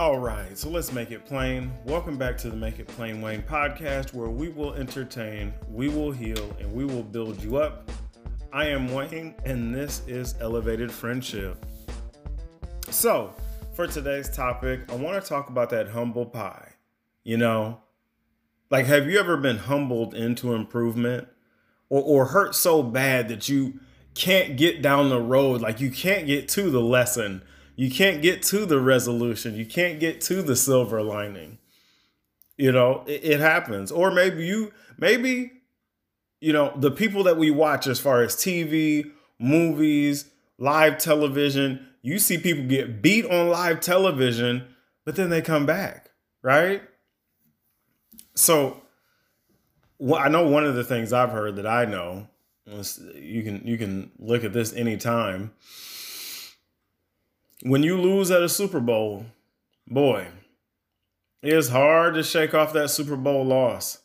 All right, so let's make it plain. Welcome back to the Make It Plain Wayne podcast, where we will entertain, we will heal, and we will build you up. I am Wayne, and this is Elevated Friendship. So, for today's topic, I want to talk about that humble pie. You know, like, have you ever been humbled into improvement or, or hurt so bad that you can't get down the road? Like, you can't get to the lesson you can't get to the resolution. You can't get to the silver lining. You know, it, it happens. Or maybe you, maybe, you know, the people that we watch as far as TV, movies, live television, you see people get beat on live television, but then they come back, right? So, well, I know one of the things I've heard that I know, you can you can look at this anytime when you lose at a Super Bowl, boy, it's hard to shake off that Super Bowl loss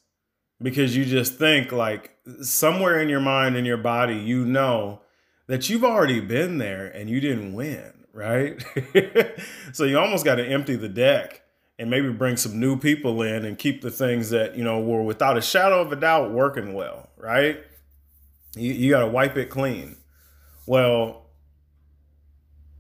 because you just think like somewhere in your mind and your body, you know that you've already been there and you didn't win, right? so you almost got to empty the deck and maybe bring some new people in and keep the things that, you know, were without a shadow of a doubt working well, right? You, you got to wipe it clean. Well,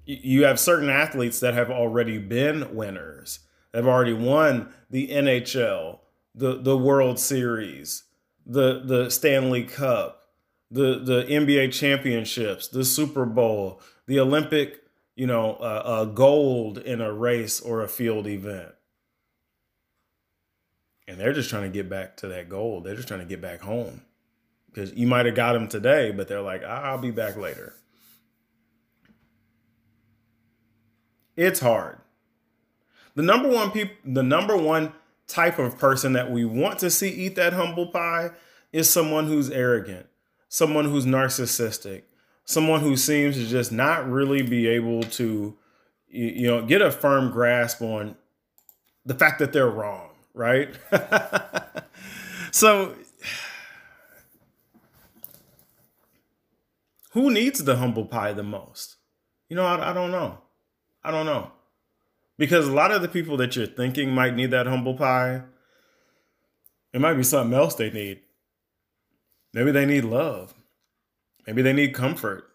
you have certain athletes that have already been winners. They've already won the NHL, the the World Series, the the Stanley Cup, the the NBA championships, the Super Bowl, the Olympic, you know, uh, uh, gold in a race or a field event. And they're just trying to get back to that gold. They're just trying to get back home. Because you might have got them today, but they're like, I'll be back later. It's hard. The number one people, the number one type of person that we want to see eat that humble pie is someone who's arrogant, someone who's narcissistic, someone who seems to just not really be able to, you know, get a firm grasp on the fact that they're wrong, right? so, who needs the humble pie the most? You know, I, I don't know. I don't know. Because a lot of the people that you're thinking might need that humble pie, it might be something else they need. Maybe they need love. Maybe they need comfort.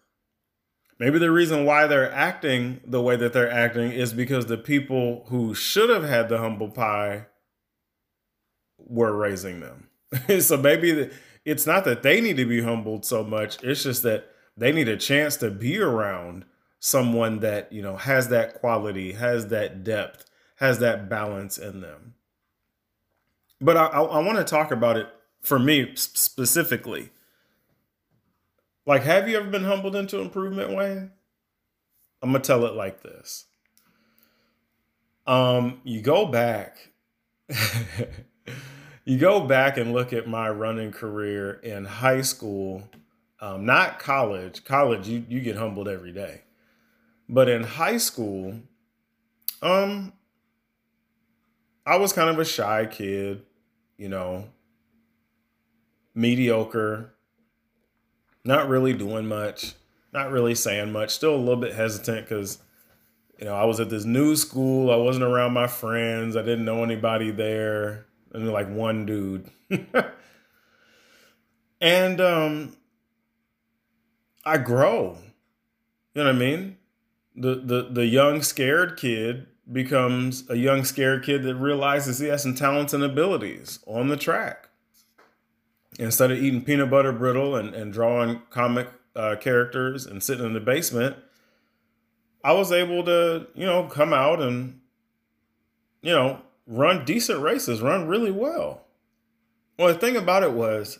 Maybe the reason why they're acting the way that they're acting is because the people who should have had the humble pie were raising them. so maybe it's not that they need to be humbled so much, it's just that they need a chance to be around someone that you know has that quality has that depth has that balance in them. But i, I, I want to talk about it for me specifically. Like have you ever been humbled into improvement wayne? I'm gonna tell it like this. Um you go back you go back and look at my running career in high school um, not college. College you, you get humbled every day but in high school, um, I was kind of a shy kid, you know, mediocre, not really doing much, not really saying much, still a little bit hesitant because, you know, I was at this new school. I wasn't around my friends. I didn't know anybody there. And like one dude. and um I grow. You know what I mean? The the the young scared kid becomes a young scared kid that realizes he has some talents and abilities on the track. Instead of eating peanut butter brittle and, and drawing comic uh, characters and sitting in the basement, I was able to, you know, come out and, you know, run decent races, run really well. Well, the thing about it was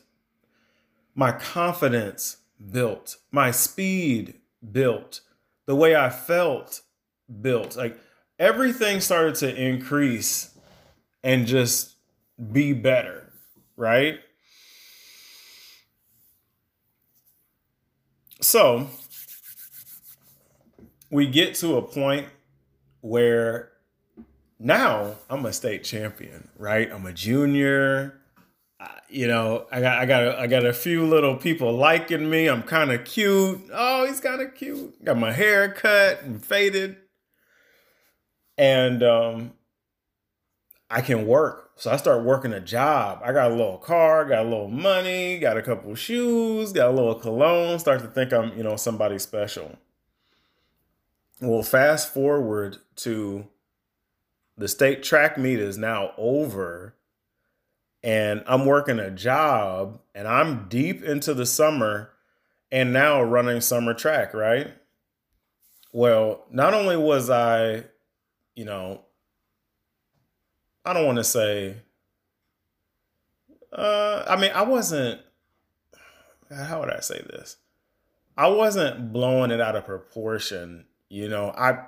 my confidence built, my speed built the way I felt built. Like everything started to increase and just be better, right? So we get to a point where now I'm a state champion, right? I'm a junior you know, I got I got a, I got a few little people liking me. I'm kind of cute. Oh, he's kind of cute. Got my hair cut and faded. and um, I can work. So I start working a job. I got a little car, got a little money, got a couple shoes, got a little cologne. Start to think I'm, you know, somebody special. Well, fast forward to the state track meet is now over and I'm working a job and I'm deep into the summer and now running summer track, right? Well, not only was I, you know, I don't want to say, uh, I mean, I wasn't, how would I say this? I wasn't blowing it out of proportion. You know, I,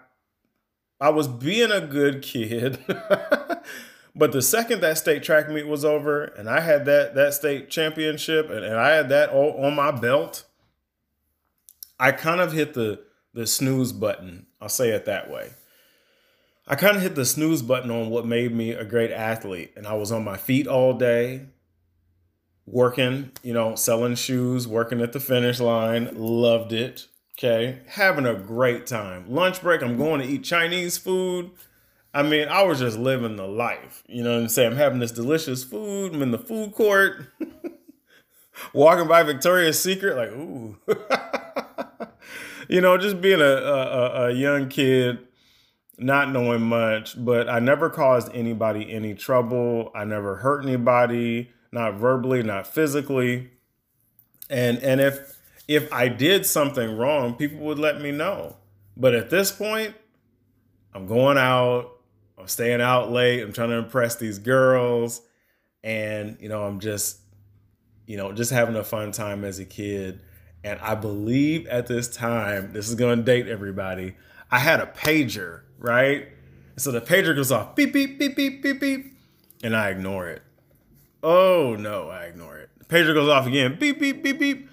I was being a good kid. But the second that state track meet was over and I had that that state championship and, and I had that all on my belt, I kind of hit the the snooze button. I'll say it that way. I kind of hit the snooze button on what made me a great athlete. And I was on my feet all day, working, you know, selling shoes, working at the finish line. Loved it. Okay. Having a great time. Lunch break, I'm going to eat Chinese food. I mean, I was just living the life. You know what I'm saying? I'm having this delicious food. I'm in the food court, walking by Victoria's Secret, like, ooh. you know, just being a, a, a young kid, not knowing much, but I never caused anybody any trouble. I never hurt anybody, not verbally, not physically. And and if if I did something wrong, people would let me know. But at this point, I'm going out, I'm staying out late. I'm trying to impress these girls. And, you know, I'm just, you know, just having a fun time as a kid. And I believe at this time, this is going to date everybody, I had a pager, right? So the pager goes off beep, beep, beep, beep, beep, beep. And I ignore it. Oh no, I ignore it. The pager goes off again beep, beep, beep, beep.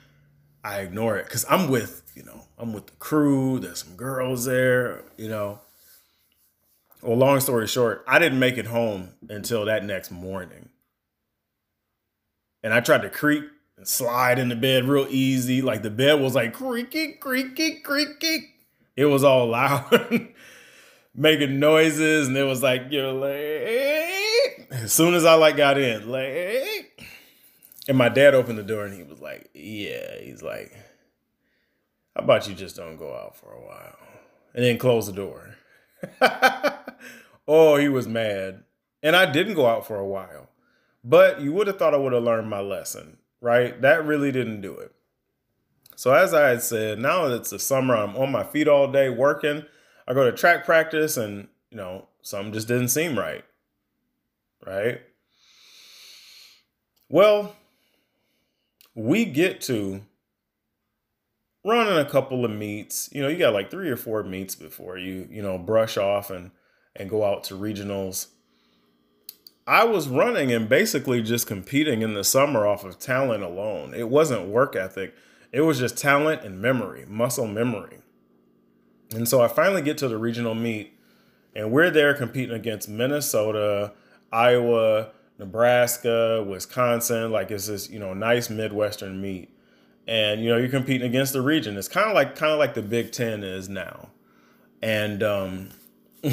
I ignore it because I'm with, you know, I'm with the crew. There's some girls there, you know well, long story short, I didn't make it home until that next morning. And I tried to creep and slide in the bed real easy. Like the bed was like creaky, creaky, creaky. It was all loud, making noises, and it was like, you're late. As soon as I like got in, late. And my dad opened the door and he was like, Yeah, he's like, How about you just don't go out for a while? And then close the door. oh, he was mad. And I didn't go out for a while. But you would have thought I would have learned my lesson, right? That really didn't do it. So, as I had said, now that it's the summer, I'm on my feet all day working. I go to track practice and, you know, something just didn't seem right. Right? Well, we get to running a couple of meets. You know, you got like three or four meets before you, you know, brush off and and go out to regionals. I was running and basically just competing in the summer off of talent alone. It wasn't work ethic. It was just talent and memory, muscle memory. And so I finally get to the regional meet and we're there competing against Minnesota, Iowa, Nebraska, Wisconsin, like it's this, you know, nice Midwestern meet and you know you're competing against the region. It's kind of like kind of like the Big Ten is now, and um,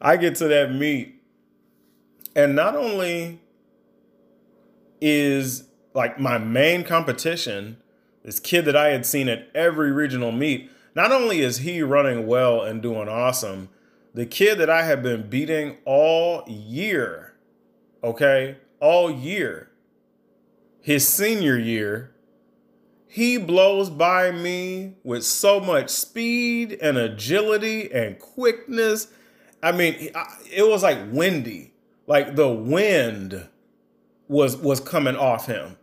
I get to that meet, and not only is like my main competition this kid that I had seen at every regional meet. Not only is he running well and doing awesome, the kid that I have been beating all year, okay, all year his senior year, he blows by me with so much speed and agility and quickness. I mean, it was like windy. Like the wind was was coming off him.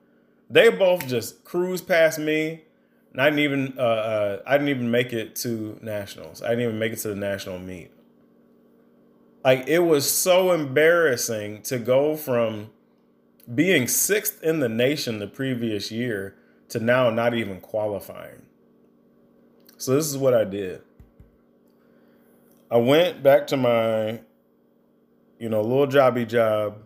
They both just cruised past me. And I didn't even uh, uh, I didn't even make it to nationals. I didn't even make it to the national meet. Like it was so embarrassing to go from being sixth in the nation the previous year to now not even qualifying. So this is what I did. I went back to my, you know, little jobby job.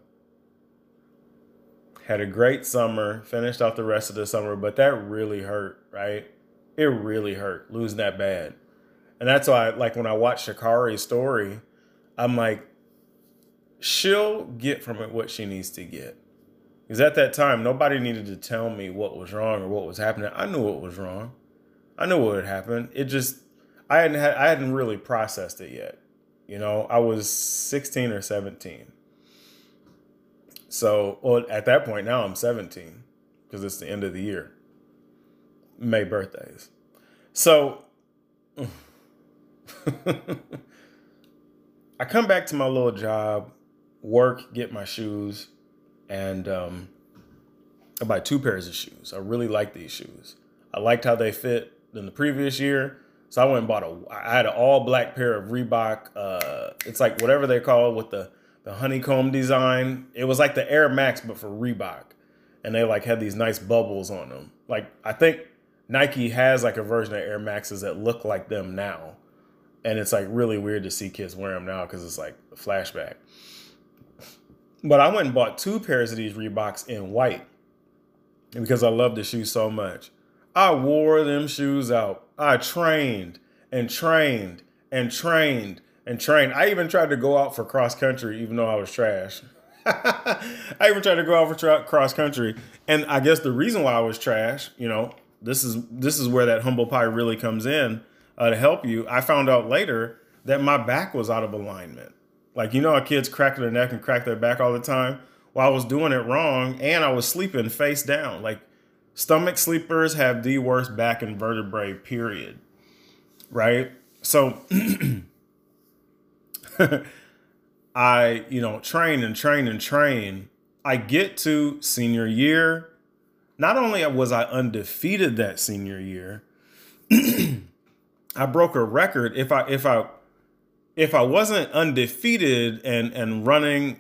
Had a great summer, finished off the rest of the summer, but that really hurt, right? It really hurt losing that bad. And that's why, like, when I watch Sha'Carri's story, I'm like, she'll get from it what she needs to get. Because at that time, nobody needed to tell me what was wrong or what was happening. I knew what was wrong. I knew what had happened. It just, I hadn't had, I hadn't really processed it yet. You know, I was 16 or 17. So, well, at that point now I'm 17 because it's the end of the year. May birthdays. So, I come back to my little job, work, get my shoes, and um, I buy two pairs of shoes. I really like these shoes. I liked how they fit in the previous year. So I went and bought a. I had an all black pair of Reebok. Uh, it's like whatever they call it with the the honeycomb design. It was like the Air Max, but for Reebok, and they like had these nice bubbles on them. Like I think Nike has like a version of Air Maxes that look like them now, and it's like really weird to see kids wear them now because it's like a flashback. But I went and bought two pairs of these Reeboks in white because I love the shoes so much. I wore them shoes out. I trained and trained and trained and trained. I even tried to go out for cross country, even though I was trash. I even tried to go out for tra- cross country, and I guess the reason why I was trash, you know, this is this is where that humble pie really comes in uh, to help you. I found out later that my back was out of alignment. Like you know, how kids crack their neck and crack their back all the time. Well, I was doing it wrong, and I was sleeping face down. Like Stomach sleepers have the worst back and vertebrae, period. Right? So I, you know, train and train and train. I get to senior year. Not only was I undefeated that senior year, I broke a record. If I if I if I wasn't undefeated and and running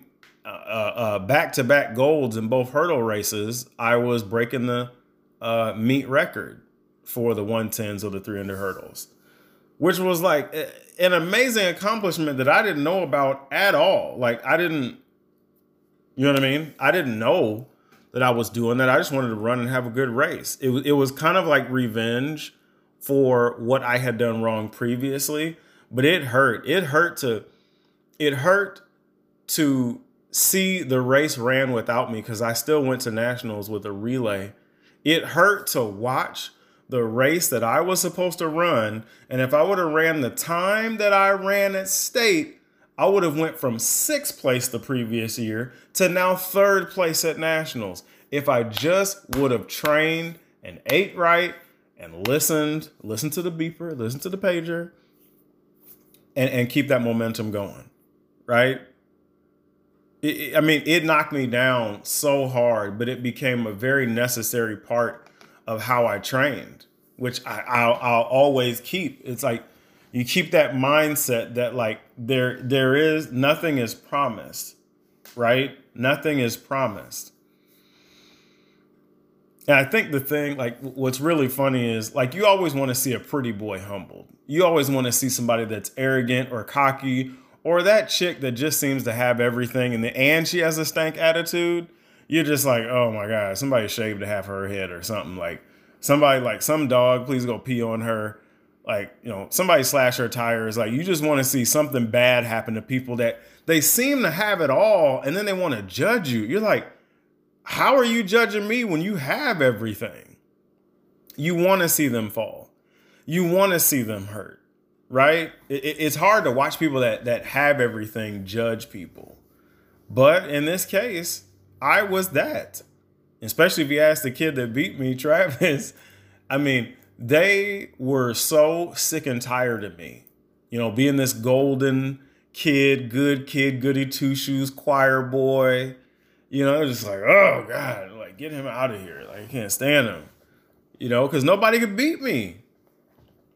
back to back golds in both hurdle races, I was breaking the uh, meet record for the 110s or the 300 hurdles, which was like eh, an amazing accomplishment that I didn't know about at all. Like, I didn't, you know what I mean? I didn't know that I was doing that. I just wanted to run and have a good race. It, it was kind of like revenge for what I had done wrong previously, but it hurt. It hurt to, it hurt to see the race ran without me because I still went to nationals with a relay it hurt to watch the race that I was supposed to run, and if I would have ran the time that I ran at state, I would have went from sixth place the previous year to now third place at nationals. If I just would have trained and ate right and listened, listened to the beeper, listened to the pager, and, and keep that momentum going, right? it, I mean, it knocked me down so hard, but it became a very necessary part of how I trained, which I, I'll, I'll always keep. It's like you keep that mindset that like there there is nothing is promised, right? Nothing is promised. And I think the thing, like, what's really funny is, like, you always want to see a pretty boy humbled. You always want to see somebody that's arrogant or cocky or that chick that just seems to have everything and the, and she has a stank attitude, you're just like, oh my god, somebody shaved half her head or something. Like somebody like some dog, please go pee on her. Like you know, somebody slash her tires. Like you just want to see something bad happen to people that they seem to have it all, and then they want to judge you. You're like, how are you judging me when you have everything? You want to see them fall. You want to see them hurt right? It, it's hard to watch people that that have everything judge people, but in this case, I was that. Especially if you ask the kid that beat me, Travis. I mean, they were so sick and tired of me. You know, being this golden kid, good kid, goody two shoes, choir boy. You know, I was just like, oh God, like get him out of here. Like I can't stand him. You know, because nobody could beat me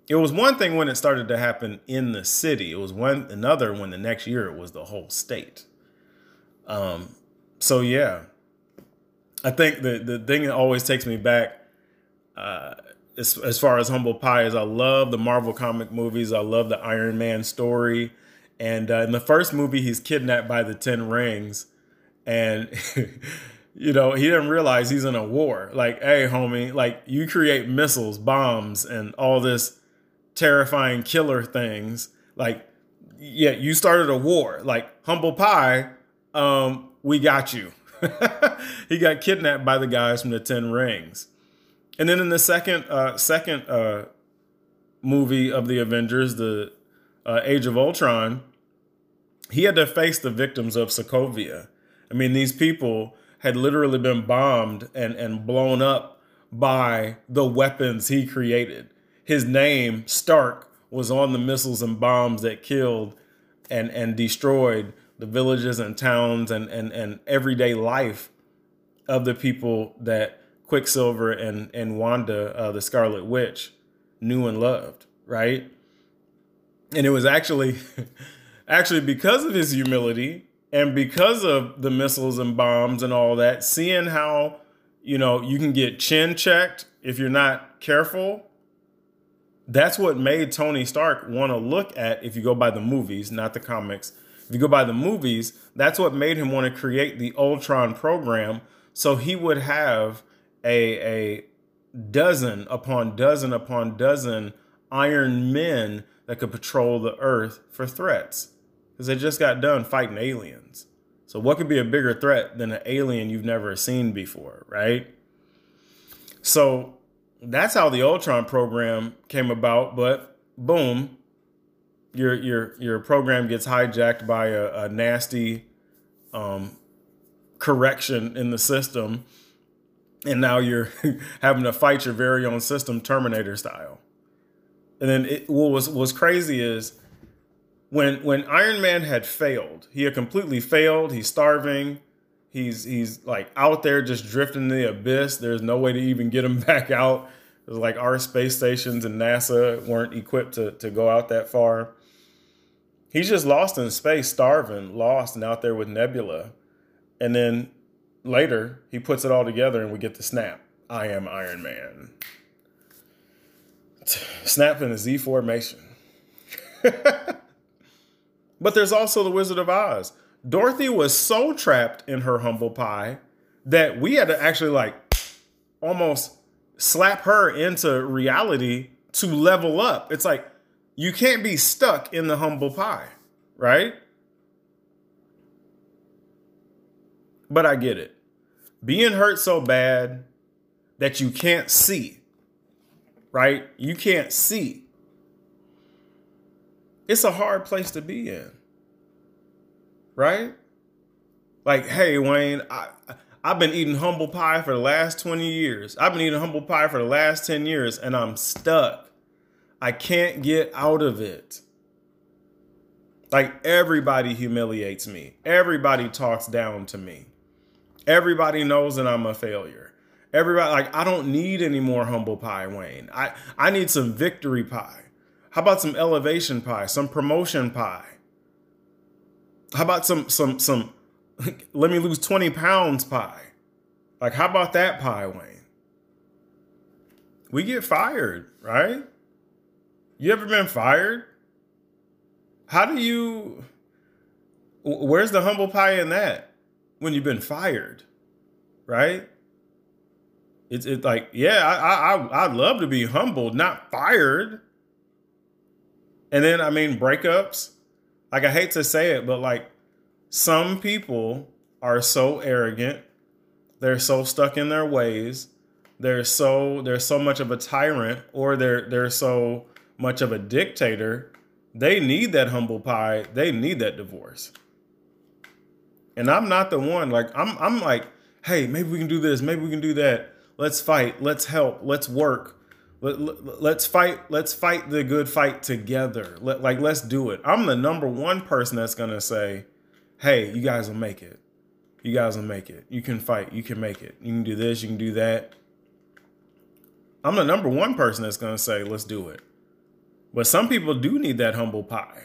it was one thing when it started to happen in the city. It was one another when the next year it was the whole state. Um, so yeah, I think the the thing that always takes me back, uh, as as far as humble pie is, I love the Marvel comic movies. I love the Iron Man story, and uh, in the first movie, he's kidnapped by the Ten Rings, and. you know, he didn't realize he's in a war. Like, hey, homie, like you create missiles, bombs, and all this terrifying killer things. Like, yeah, you started a war. Like humble pie, um, we got you. he got kidnapped by the guys from the Ten Rings. And then in the second uh, second uh, movie of the Avengers, the uh, Age of Ultron, he had to face the victims of Sokovia. I mean, these people had literally been bombed and, and blown up by the weapons he created. His name, Stark, was on the missiles and bombs that killed and, and destroyed the villages and towns and, and, and everyday life of the people that Quicksilver and, and Wanda, uh, the Scarlet Witch, knew and loved, right? And it was actually actually because of his humility and because of the missiles and bombs and all that, seeing how, you know, you can get chin checked if you're not careful. That's what made Tony Stark want to look at, if you go by the movies, not the comics, if you go by the movies, that's what made him want to create the Ultron program so he would have a, a dozen upon dozen upon dozen Iron Men that could patrol the earth for threats. Because they just got done fighting aliens. So, what could be a bigger threat than an alien you've never seen before, right? So, that's how the Ultron program came about. But boom, your your your program gets hijacked by a, a nasty um, correction in the system, and now you're having to fight your very own system, Terminator style. And then it, what was was crazy is when when Iron Man had failed, he had completely failed. He's starving. He's he's like out there just drifting in the abyss. There's no way to even get him back out. It was like our space stations and NASA weren't equipped to to go out that far. He's just lost in space, starving, lost, and out there with Nebula. And then later, he puts it all together, and we get the snap. I am Iron Man. Snap in a Z formation. but there's also the Wizard of Oz. Dorothy was so trapped in her humble pie that we had to actually like almost slap her into reality to level up. It's like you can't be stuck in the humble pie, right? But I get it. Being hurt so bad that you can't see right? You can't see. It's a hard place to be in, right? Like, hey, Wayne, I, I've been eating humble pie for the last 20 years. I've been eating humble pie for the last 10 years, and I'm stuck. I can't get out of it. Like, everybody humiliates me, everybody talks down to me, everybody knows that I'm a failure. Everybody like I don't need any more humble pie, Wayne. I I need some victory pie. How about some elevation pie, some promotion pie? How about some some some let me lose 20 pounds pie? Like how about that pie, Wayne? We get fired, right? You ever been fired? How do you where's the humble pie in that when you've been fired? Right? It's it's like, yeah, I I I'd love to be humbled, not fired. And then I mean breakups. Like I hate to say it, but like some people are so arrogant, they're so stuck in their ways, they're so they're so much of a tyrant, or they're they're so much of a dictator. They need that humble pie. They need that divorce. And I'm not the one. Like I'm I'm like, hey, maybe we can do this, maybe we can do that Let's fight. Let's help. Let's work. Let, us fight. Let's fight the good fight together. Let, like, let's do it. I'm the number one person that's to say, hey, you guys will make it. You guys will make it. You can fight. You can make it. You can do this. You can do that. I'm the number one person that's to say, let's do it. But some people do need that humble pie.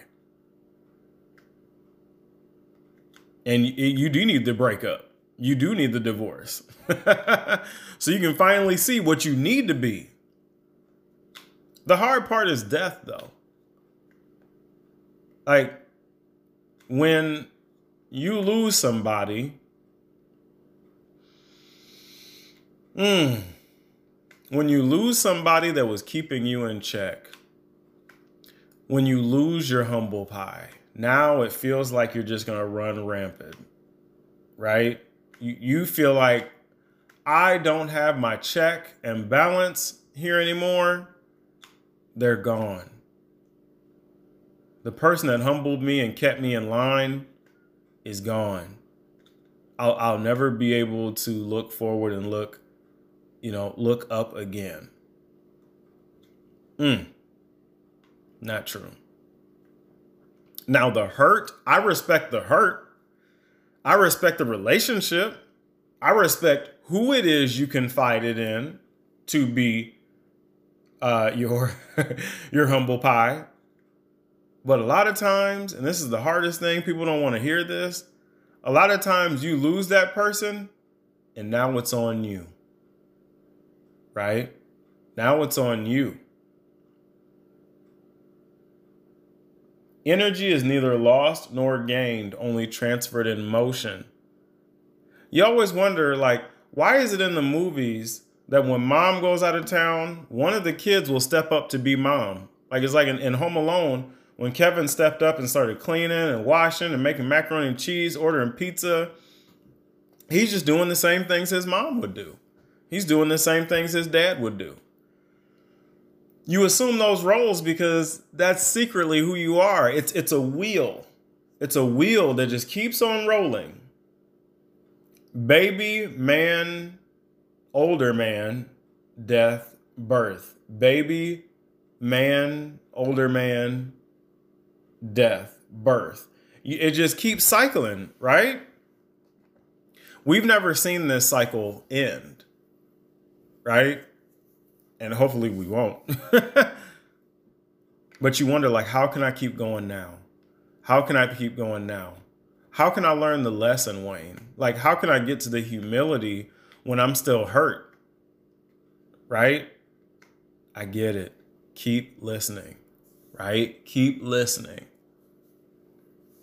And you do need the breakup you do need the divorce. so you can finally see what you need to be. The hard part is death, though. Like, when you lose somebody, mm, when you lose somebody that was keeping you in check, when you lose your humble pie, now it feels like you're just going to run rampant, right? You, you feel like I don't have my check and balance here anymore. They're gone. The person that humbled me and kept me in line is gone. I'll, I'll never be able to look forward and look, you know, look up again. Mm. Not true. Now, the hurt, I respect the hurt. I respect the relationship. I respect who it is you confided in to be uh, your your humble pie. But a lot of times, and this is the hardest thing, people don't want to hear this. A lot of times you lose that person and now it's on you. Right? Now it's on you. Energy is neither lost nor gained, only transferred in motion. You always wonder, like, why is it in the movies that when mom goes out of town, one of the kids will step up to be mom? Like, it's like in, in Home Alone, when Kevin stepped up and started cleaning and washing and making macaroni and cheese, ordering pizza, he's just doing the same things his mom would do. He's doing the same things his dad would do you assume those roles because that's secretly who you are. It's it's a wheel. It's a wheel that just keeps on rolling. Baby, man, older man, death, birth. Baby, man, older man, death, birth. It just keeps cycling, right? We've never seen this cycle end, right? and hopefully we won't. but you wonder like how can I keep going now? How can I keep going now? How can I learn the lesson, Wayne? Like how can I get to the humility when I'm still hurt? Right? I get it. Keep listening. Right? Keep listening.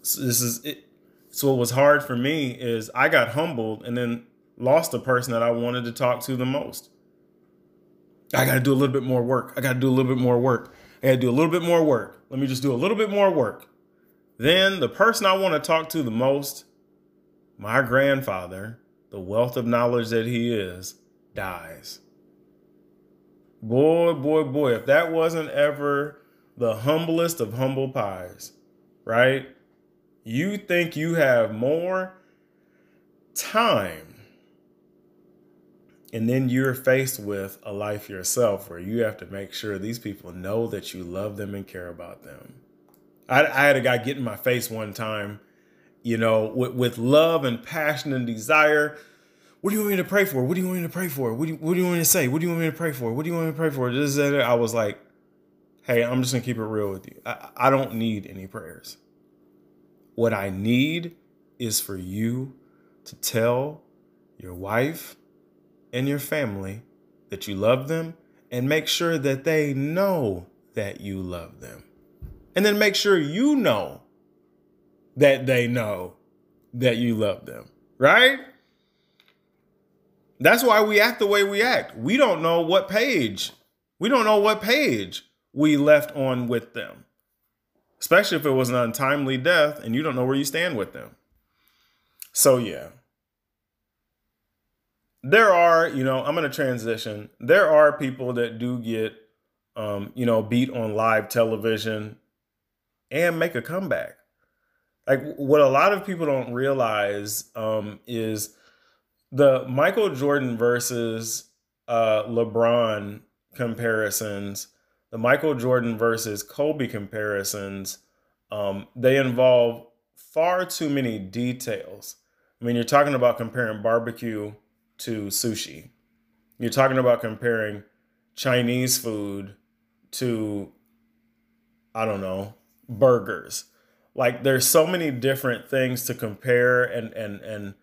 So this is it. So what was hard for me is I got humbled and then lost the person that I wanted to talk to the most. I got to do a little bit more work. I got to do a little bit more work. I got to do a little bit more work. Let me just do a little bit more work. Then the person I want to talk to the most, my grandfather, the wealth of knowledge that he is, dies. Boy, boy, boy, if that wasn't ever the humblest of humble pies, right? You think you have more time and then you're faced with a life yourself where you have to make sure these people know that you love them and care about them. I, I had a guy get in my face one time, you know, with, with love and passion and desire. What do you want me to pray for? What do you want me to pray for? What do you, what do you want me to say? What do you want me to pray for? What do you want me to pray for? This, I was like, hey, I'm just gonna keep it real with you. I, I don't need any prayers. What I need is for you to tell your wife, and your family that you love them and make sure that they know that you love them. And then make sure you know that they know that you love them, right? That's why we act the way we act. We don't know what page, we don't know what page we left on with them, especially if it was an untimely death and you don't know where you stand with them. So, yeah, there are, you know, I'm going to transition. There are people that do get, um, you know, beat on live television and make a comeback. Like what a lot of people don't realize um, is the Michael Jordan versus uh, LeBron comparisons, the Michael Jordan versus Kobe comparisons, um, they involve far too many details. I mean, you're talking about comparing barbecue to sushi. You're talking about comparing Chinese food to, I don't know, burgers. Like there's so many different things to compare and and and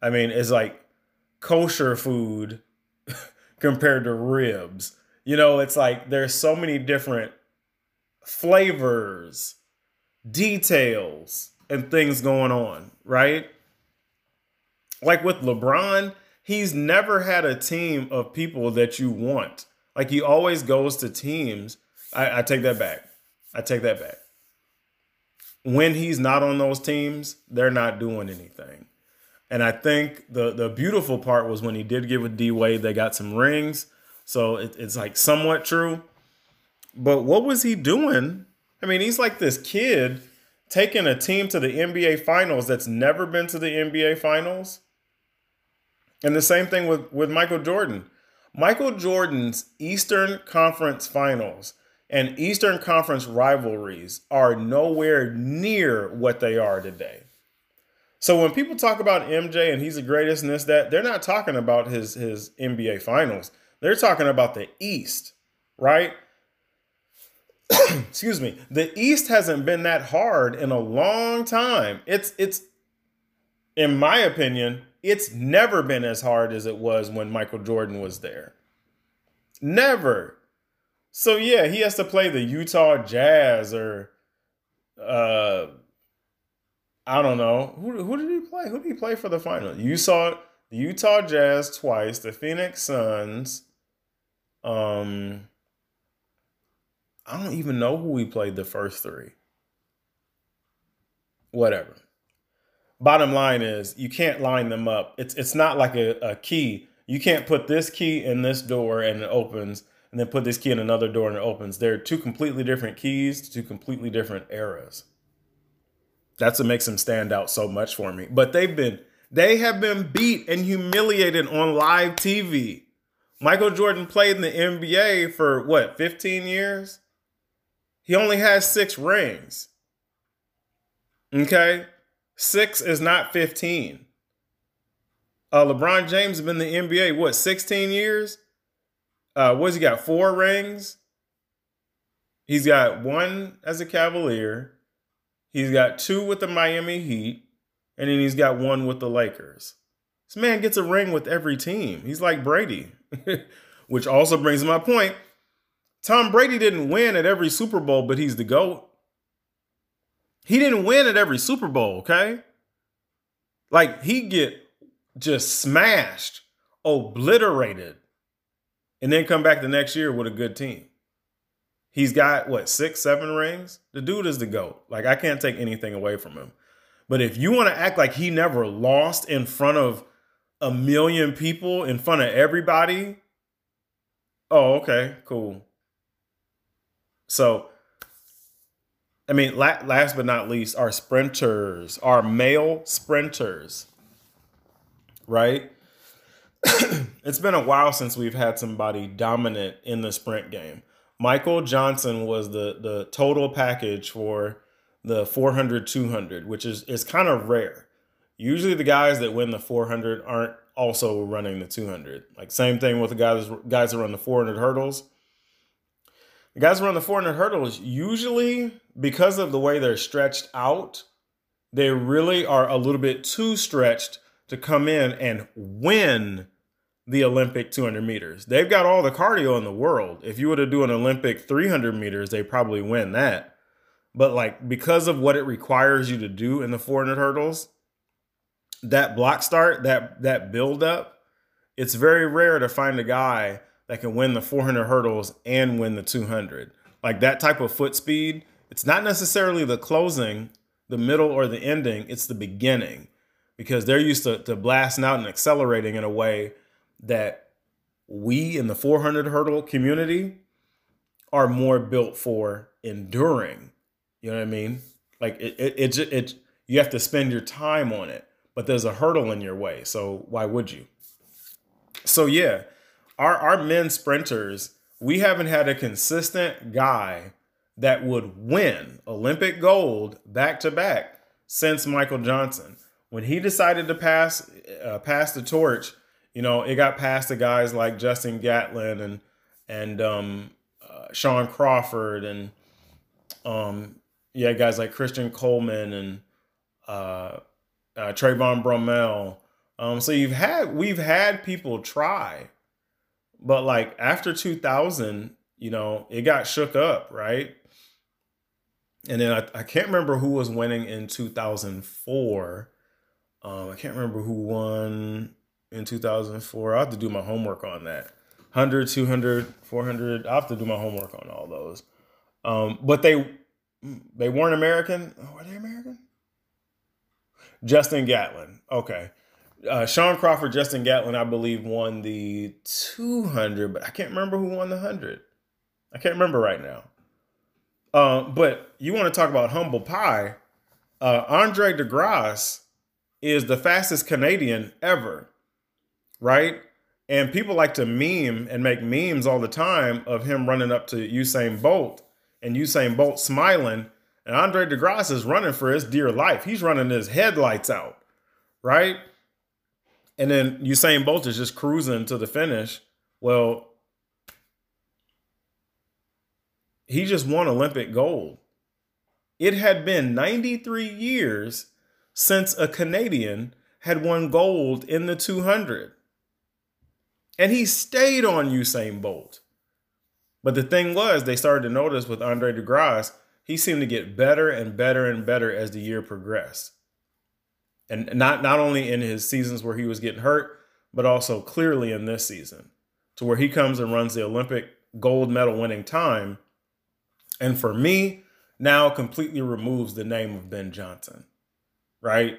I mean it's like kosher food compared to ribs. You know, it's like there's so many different flavors, details, and things going on, right? Like with LeBron, he's never had a team of people that you want. Like he always goes to teams. I, I take that back. I take that back. When he's not on those teams, they're not doing anything. And I think the the beautiful part was when he did get with D Wade, they got some rings. So it, it's like somewhat true. But what was he doing? I mean, he's like this kid taking a team to the NBA finals that's never been to the NBA finals. And the same thing with, with Michael Jordan. Michael Jordan's Eastern Conference finals and Eastern Conference rivalries are nowhere near what they are today. So when people talk about MJ and he's the greatest and this, that, they're not talking about his, his NBA finals. They're talking about the East, right? Excuse me. The East hasn't been that hard in a long time. It's it's in my opinion, it's never been as hard as it was when Michael Jordan was there. Never. So yeah, he has to play the Utah Jazz or uh I don't know. Who who did he play? Who did he play for the final? You saw the Utah Jazz twice, the Phoenix Suns. Um I don't even know who he played the first three. Whatever. Bottom line is you can't line them up. It's it's not like a, a key. You can't put this key in this door and it opens, and then put this key in another door and it opens. They're two completely different keys, two completely different eras. That's what makes them stand out so much for me. But they've been they have been beat and humiliated on live TV. Michael Jordan played in the NBA for what, 15 years? He only has six rings. Okay? Six is not 15. Uh, LeBron James has been in the NBA, what, 16 years? Uh, what's he got? Four rings? He's got one as a Cavalier. He's got two with the Miami Heat. And then he's got one with the Lakers. This man gets a ring with every team. He's like Brady, which also brings my point. Tom Brady didn't win at every Super Bowl, but he's the GOAT. He didn't win at every Super Bowl, okay? Like he get just smashed, obliterated, and then come back the next year with a good team. He's got what, six, seven rings? The dude is the GOAT. Like I can't take anything away from him. But if you want to act like he never lost in front of a million people, in front of everybody, oh, okay, cool. So, I mean, last but not least, our sprinters, our male sprinters, right? it's been a while since we've had somebody dominant in the sprint game. Michael Johnson was the the total package for the 400 200, which is is kind of rare. Usually the guys that win the 400 aren't also running the 200. Like same thing with the guys guys that run the 400 hurdles. The guys run the 400 hurdles, usually because of the way they're stretched out, they really are a little bit too stretched to come in and win the Olympic 200 meters. They've got all the cardio in the world. If you were to do an Olympic 300 meters, they probably win that. But like because of what it requires you to do in the 400 hurdles, that block start, that that build up, it's very rare to find a guy that can win the 400 hurdles and win the 200. Like that type of foot speed, it's not necessarily the closing, the middle, or the ending, it's the beginning because they're used to, to blasting out and accelerating in a way that we in the 400 hurdle community are more built for enduring. You know what I mean? Like it, it, it, it, it you have to spend your time on it, but there's a hurdle in your way. So why would you? So yeah, our our men sprinters, we haven't had a consistent guy that would win Olympic gold back to back since Michael Johnson. When he decided to pass uh, pass the torch, you know, it got past the guys like Justin Gatlin and and um, uh, Shawn Crawford and um, yeah, guys like Christian Coleman and uh, uh, Trayvon Bromell. Um, so you've had we've had people try but like after 2000, you know, it got shook up, right? And then I, I can't remember who was winning in 2004. Um, I can't remember who won in 2004. i have to do my homework on that. 100, 200, 400. i have to do my homework on all those. Um, but they they weren't American. Oh, are they American? Justin Gatlin. Okay. Uh, Shawn Crawford, Justin Gatlin, I believe, won the 200, but I can't remember who won the 100. I can't remember right now. Uh, but you want to talk about humble pie? Uh, Andre De Grasse is the fastest Canadian ever, right? And people like to meme and make memes all the time of him running up to Usain Bolt and Usain Bolt smiling. And Andre De Grasse is running for his dear life. He's running his headlights out, right? And then Usain Bolt is just cruising to the finish. Well, he just won Olympic gold. It had been 93 years since a Canadian had won gold in the 200. And he stayed on Usain Bolt. But the thing was, they started to notice with Andre De Grasse, he seemed to get better and better and better as the year progressed. And not, not only in his seasons where he was getting hurt, but also clearly in this season, to where he comes and runs the Olympic gold medal winning time. And for me, now completely removes the name of Ben Johnson, right?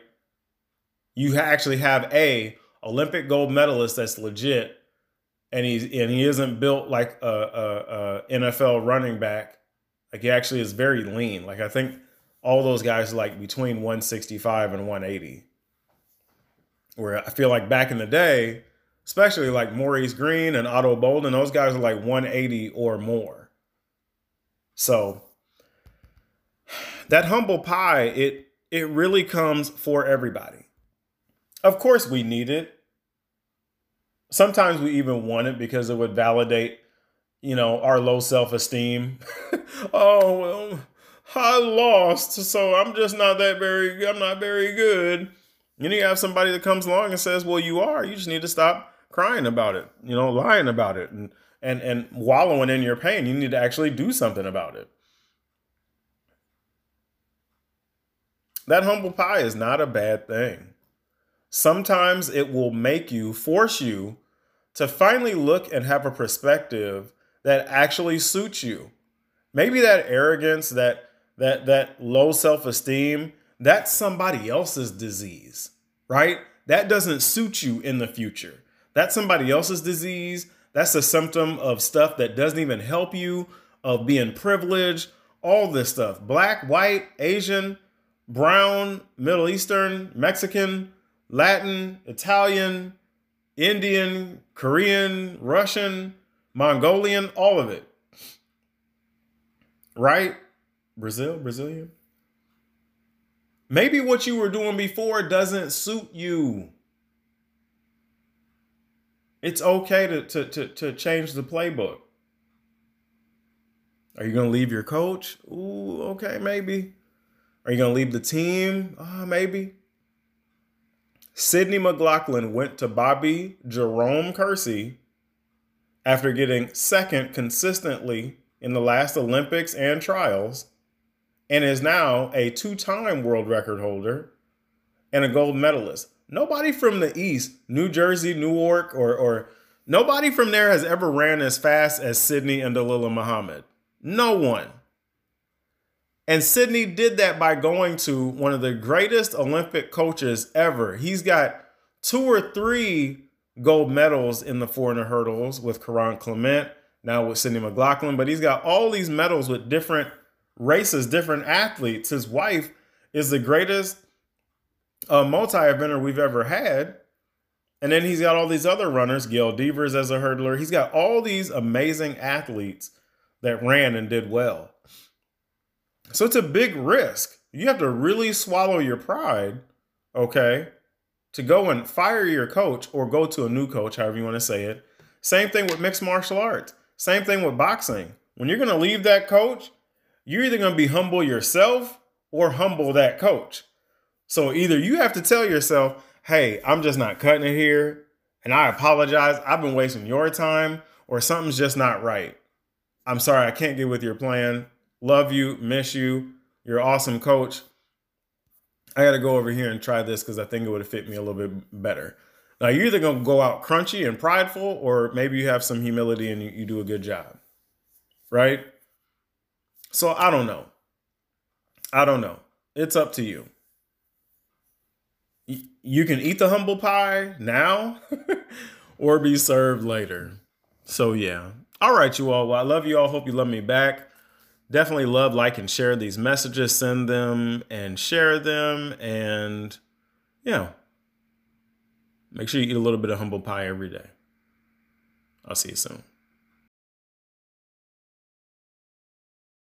You actually have a Olympic gold medalist that's legit and he's and he isn't built like a, a, a, NFL running back. Like he actually is very lean. Like I think all those guys are like between 165 and 180. Where I feel like back in the day, especially like Maurice Greene and Ato Boldon, those guys are like 180 or more. So that humble pie, it it really comes for everybody. Of course we need it sometimes we even want it because it would validate, you know, our low self esteem. oh well, I lost, so I'm just not that very. I'm not very good. And you have somebody that comes along and says, "Well, you are. You just need to stop crying about it. You know, lying about it, and and and wallowing in your pain. You need to actually do something about it." That humble pie is not a bad thing. Sometimes it will make you, force you to finally look and have a perspective that actually suits you. Maybe that arrogance, that that that low self-esteem, that's somebody else's disease, right? That doesn't suit you in the future. That's somebody else's disease. That's a symptom of stuff that doesn't even help you, of being privileged, all this stuff. Black, white, Asian, brown, Middle Eastern, Mexican, Latin, Italian, Indian, Korean, Russian, Mongolian, all of it. Right? Brazil, Brazilian. Maybe what you were doing before doesn't suit you. It's okay to, to, to, to change the playbook. Are you going to leave your coach? Ooh, okay, maybe. Are you going to leave the team? Uh, maybe. Sydney McLaughlin went to Bobby Jerome Kersee after getting second consistently in the last Olympics and trials, and is now a two time world record holder and a gold medalist. Nobody from the East, New Jersey, Newark, or, or nobody from there has ever ran as fast as Sydney and Dalilah Muhammad. No one. And Sydney did that by going to one of the greatest Olympic coaches ever. He's got two or three gold medals in the 400 hurdles with Kerron Clement, now with Sydney McLaughlin, but he's got all these medals with different races, different athletes. His wife is the greatest uh, multi-eventer we've ever had. And then he's got all these other runners, Gail Devers as a hurdler. He's got all these amazing athletes that ran and did well. So it's a big risk. You have to really swallow your pride, okay, to go and fire your coach or go to a new coach, however you want to say it. Same thing with mixed martial arts. Same thing with boxing. When you're going to leave that coach, you're either going to be humble yourself or humble that coach. So either you have to tell yourself, hey, I'm just not cutting it here. And I apologize. I've been wasting your time, or something's just not right. I'm sorry, I can't get with your plan. Love you, miss you. You're awesome coach. I got to go over here and try this because I think it would have fit me a little bit better. Now, you're either going to go out crunchy and prideful, or maybe you have some humility and you, you do a good job. Right? So I don't know. I don't know. It's up to you. You can eat the humble pie now or be served later. So, yeah. All right, you all. Well, I love you all. Hope you love me back. Definitely love, like, and share these messages. Send them and share them. And, you know, make sure you eat a little bit of humble pie every day. I'll see you soon.